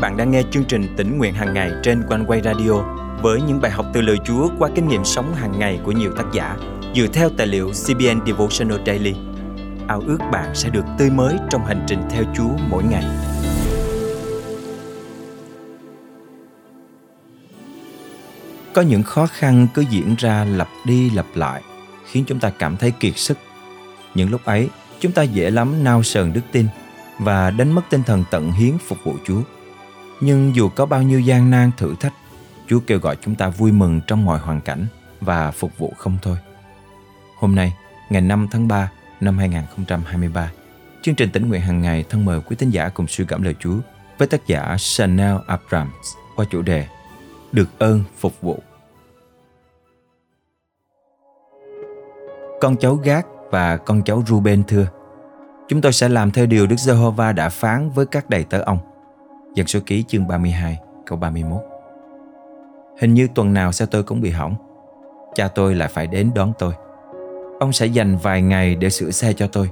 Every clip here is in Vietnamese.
bạn đang nghe chương trình tỉnh nguyện hàng ngày trên quanh quay radio với những bài học từ lời Chúa qua kinh nghiệm sống hàng ngày của nhiều tác giả dựa theo tài liệu CBN Devotional Daily. Ao ước bạn sẽ được tươi mới trong hành trình theo Chúa mỗi ngày. Có những khó khăn cứ diễn ra lặp đi lặp lại khiến chúng ta cảm thấy kiệt sức. Những lúc ấy, chúng ta dễ lắm nao sờn đức tin và đánh mất tinh thần tận hiến phục vụ Chúa. Nhưng dù có bao nhiêu gian nan thử thách, Chúa kêu gọi chúng ta vui mừng trong mọi hoàn cảnh và phục vụ không thôi. Hôm nay, ngày 5 tháng 3 năm 2023, chương trình tỉnh nguyện hàng ngày thân mời quý tín giả cùng suy cảm lời Chúa với tác giả Chanel Abrams qua chủ đề Được ơn phục vụ. Con cháu Gác và con cháu Ruben thưa Chúng tôi sẽ làm theo điều Đức Giê-hô-va đã phán với các đầy tớ ông. Dân số ký chương 32, câu 31. Hình như tuần nào xe tôi cũng bị hỏng. Cha tôi lại phải đến đón tôi. Ông sẽ dành vài ngày để sửa xe cho tôi.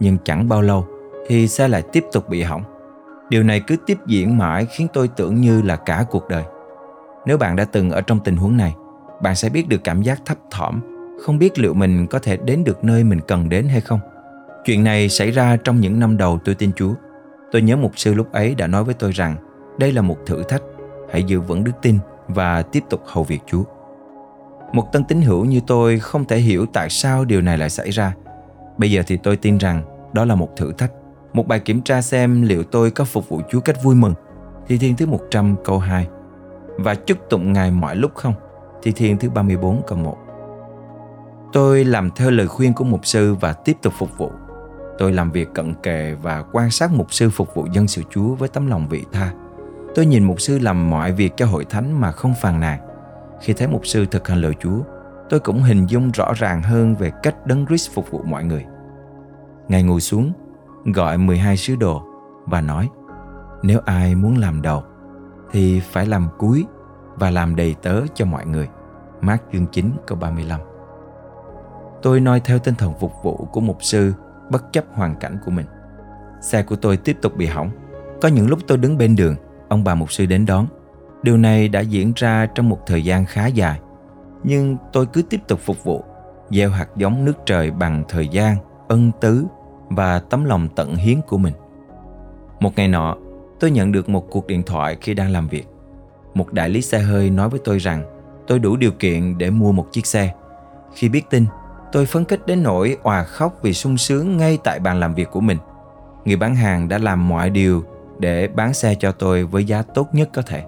Nhưng chẳng bao lâu thì xe lại tiếp tục bị hỏng. Điều này cứ tiếp diễn mãi khiến tôi tưởng như là cả cuộc đời. Nếu bạn đã từng ở trong tình huống này, bạn sẽ biết được cảm giác thấp thỏm, không biết liệu mình có thể đến được nơi mình cần đến hay không. Chuyện này xảy ra trong những năm đầu tôi tin Chúa. Tôi nhớ mục sư lúc ấy đã nói với tôi rằng đây là một thử thách, hãy giữ vững đức tin và tiếp tục hầu việc Chúa. Một tân tín hữu như tôi không thể hiểu tại sao điều này lại xảy ra. Bây giờ thì tôi tin rằng đó là một thử thách, một bài kiểm tra xem liệu tôi có phục vụ Chúa cách vui mừng. Thi Thiên thứ 100 câu 2 Và chúc tụng Ngài mọi lúc không? Thi Thiên thứ 34 câu 1 Tôi làm theo lời khuyên của mục sư và tiếp tục phục vụ. Tôi làm việc cận kề và quan sát mục sư phục vụ dân sự Chúa với tấm lòng vị tha. Tôi nhìn mục sư làm mọi việc cho hội thánh mà không phàn nàn. Khi thấy mục sư thực hành lời Chúa, tôi cũng hình dung rõ ràng hơn về cách Đấng Christ phục vụ mọi người. Ngài ngồi xuống, gọi 12 sứ đồ và nói Nếu ai muốn làm đầu, thì phải làm cuối và làm đầy tớ cho mọi người. Mát chương 9 câu 35 Tôi noi theo tinh thần phục vụ của mục sư bất chấp hoàn cảnh của mình. Xe của tôi tiếp tục bị hỏng. Có những lúc tôi đứng bên đường, ông bà mục sư đến đón. Điều này đã diễn ra trong một thời gian khá dài. Nhưng tôi cứ tiếp tục phục vụ, gieo hạt giống nước trời bằng thời gian, ân tứ và tấm lòng tận hiến của mình. Một ngày nọ, tôi nhận được một cuộc điện thoại khi đang làm việc. Một đại lý xe hơi nói với tôi rằng tôi đủ điều kiện để mua một chiếc xe. Khi biết tin, Tôi phấn khích đến nỗi òa khóc vì sung sướng ngay tại bàn làm việc của mình. Người bán hàng đã làm mọi điều để bán xe cho tôi với giá tốt nhất có thể.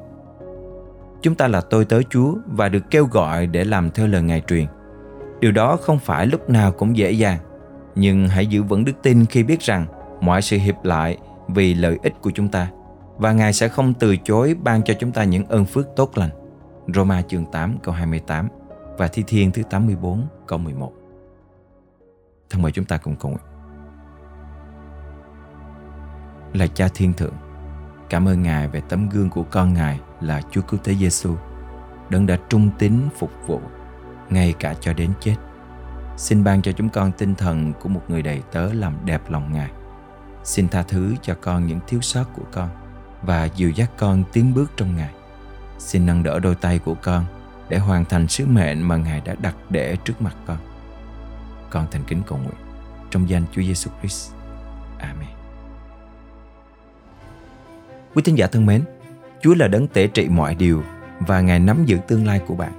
Chúng ta là tôi tới Chúa và được kêu gọi để làm theo lời Ngài truyền. Điều đó không phải lúc nào cũng dễ dàng, nhưng hãy giữ vững đức tin khi biết rằng mọi sự hiệp lại vì lợi ích của chúng ta và Ngài sẽ không từ chối ban cho chúng ta những ơn phước tốt lành. Roma chương 8 câu 28 và Thi Thiên thứ 84 câu 11. Thân mời chúng ta cùng cùng. Là Cha Thiên Thượng, cảm ơn Ngài về tấm gương của con Ngài là Chúa Cứu Thế Giêsu, đấng đã trung tín phục vụ ngay cả cho đến chết. Xin ban cho chúng con tinh thần của một người đầy tớ làm đẹp lòng Ngài. Xin tha thứ cho con những thiếu sót của con và dìu dắt con tiến bước trong Ngài. Xin nâng đỡ đôi tay của con để hoàn thành sứ mệnh mà Ngài đã đặt để trước mặt con. Con thành kính cầu nguyện trong danh Chúa Giêsu Christ. Amen. Quý tín giả thân mến, Chúa là đấng tể trị mọi điều và Ngài nắm giữ tương lai của bạn.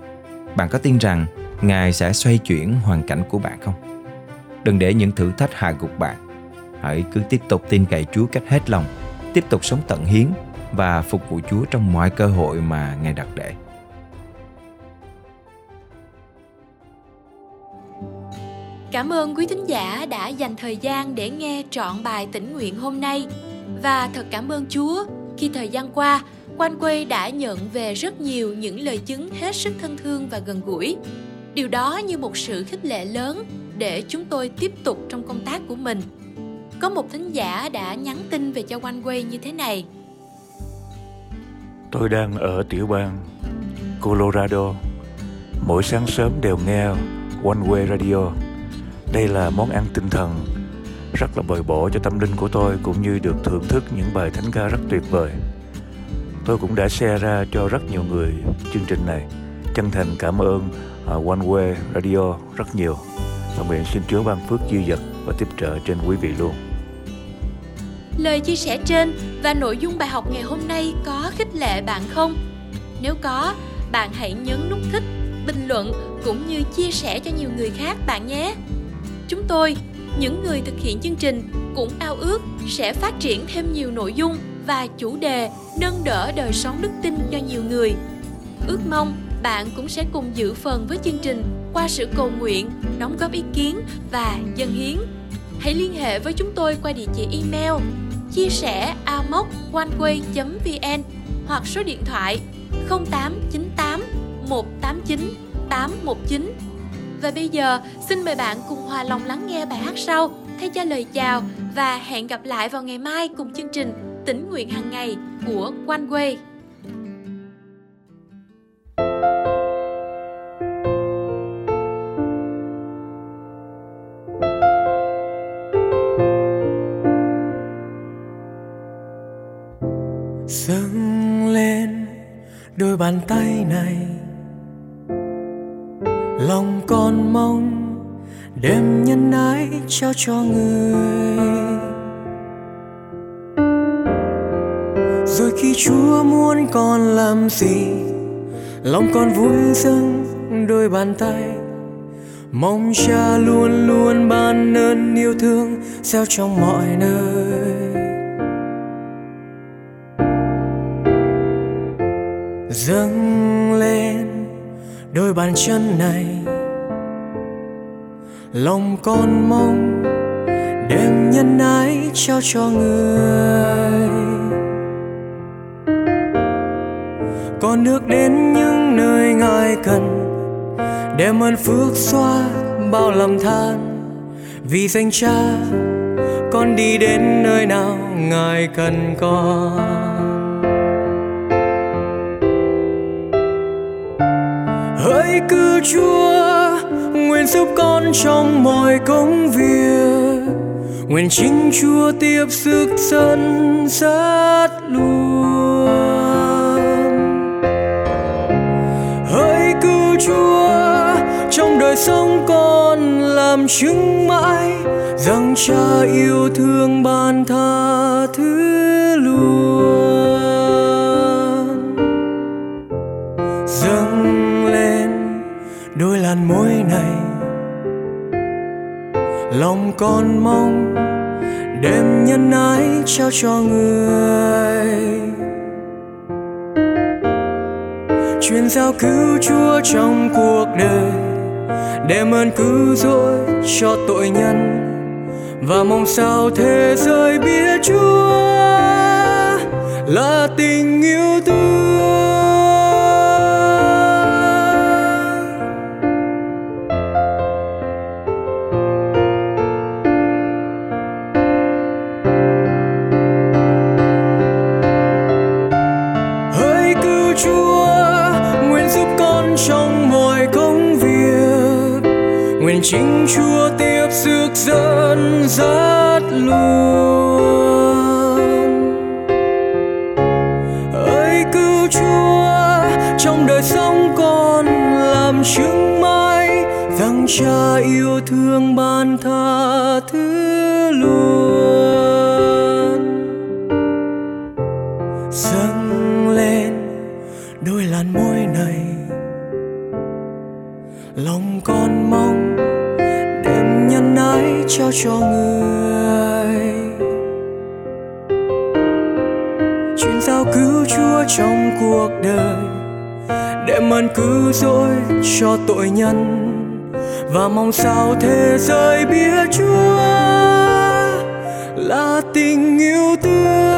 Bạn có tin rằng Ngài sẽ xoay chuyển hoàn cảnh của bạn không? Đừng để những thử thách hạ gục bạn. Hãy cứ tiếp tục tin cậy Chúa cách hết lòng, tiếp tục sống tận hiến và phục vụ Chúa trong mọi cơ hội mà Ngài đặt để. Cảm ơn quý thính giả đã dành thời gian để nghe trọn bài tĩnh nguyện hôm nay và thật cảm ơn Chúa, khi thời gian qua, Quan Quê đã nhận về rất nhiều những lời chứng hết sức thân thương và gần gũi. Điều đó như một sự khích lệ lớn để chúng tôi tiếp tục trong công tác của mình. Có một thính giả đã nhắn tin về cho Quan Quê như thế này. Tôi đang ở tiểu bang Colorado. Mỗi sáng sớm đều nghe One Way Radio đây là món ăn tinh thần. Rất là bồi bổ cho tâm linh của tôi, cũng như được thưởng thức những bài thánh ca rất tuyệt vời. tôi cũng đã share ra cho rất nhiều người chương trình này. Chân thành cảm ơn à, One Way Radio rất nhiều. Và nguyện xin Chúa ban phước dư dật và tiếp trợ trên quý vị luôn. Lời chia sẻ trên và nội dung bài học ngày hôm nay có khích lệ bạn không? Nếu có, bạn hãy nhấn nút thích, bình luận cũng như chia sẻ cho nhiều người khác bạn nhé chúng tôi. Những người thực hiện chương trình cũng ao ước sẽ phát triển thêm nhiều nội dung và chủ đề nâng đỡ đời sống đức tin cho nhiều người. Ước mong bạn cũng sẽ cùng giữ phần với chương trình qua sự cầu nguyện, đóng góp ý kiến và dân hiến. Hãy liên hệ với chúng tôi qua địa chỉ email chia sẻ amoconeway.vn hoặc số điện thoại 0898 189 819 và bây giờ, xin mời bạn cùng hòa lòng lắng nghe bài hát sau thay cho lời chào và hẹn gặp lại vào ngày mai cùng chương trình Tỉnh nguyện hàng ngày của One Way. dâng lên đôi bàn tay này lòng con mong đêm nhân ái trao cho người. Rồi khi chúa muốn con làm gì, lòng con vui dâng đôi bàn tay. Mong cha luôn luôn ban ơn yêu thương, gieo trong mọi nơi. Bàn chân này. Lòng con mong đem nhân ái trao cho người. Con được đến những nơi ngài cần đem ơn phước xoa bao lầm than. Vì danh cha, con đi đến nơi nào ngài cần con hỡi cứu chúa, nguyện giúp con trong mọi công việc. Nguyện chính chúa tiếp sức dân sát luôn. Hỡi cứu chúa, trong đời sống con làm chứng mãi rằng cha yêu thương ban tha thứ luôn. Làn môi này lòng con mong đêm nhân ái trao cho người. Truyền giao cứu chúa trong cuộc đời, đem ơn cứu rỗi cho tội nhân. Và mong sao thế giới biết chúa là tình yêu thương. Trong mọi công việc. Nguyện chính chúa tiếp sức dẫn dắt luôn. Ơi cứu chúa, trong đời sống con làm chứng mãi rằng cha yêu thương ban tha thứ luôn. Còn con mong đem nhân ái trao cho người. Chuyện giao cứu chúa trong cuộc đời đem ơn cứu rỗi cho tội nhân. Và mong sao thế giới biết chúa là tình yêu thương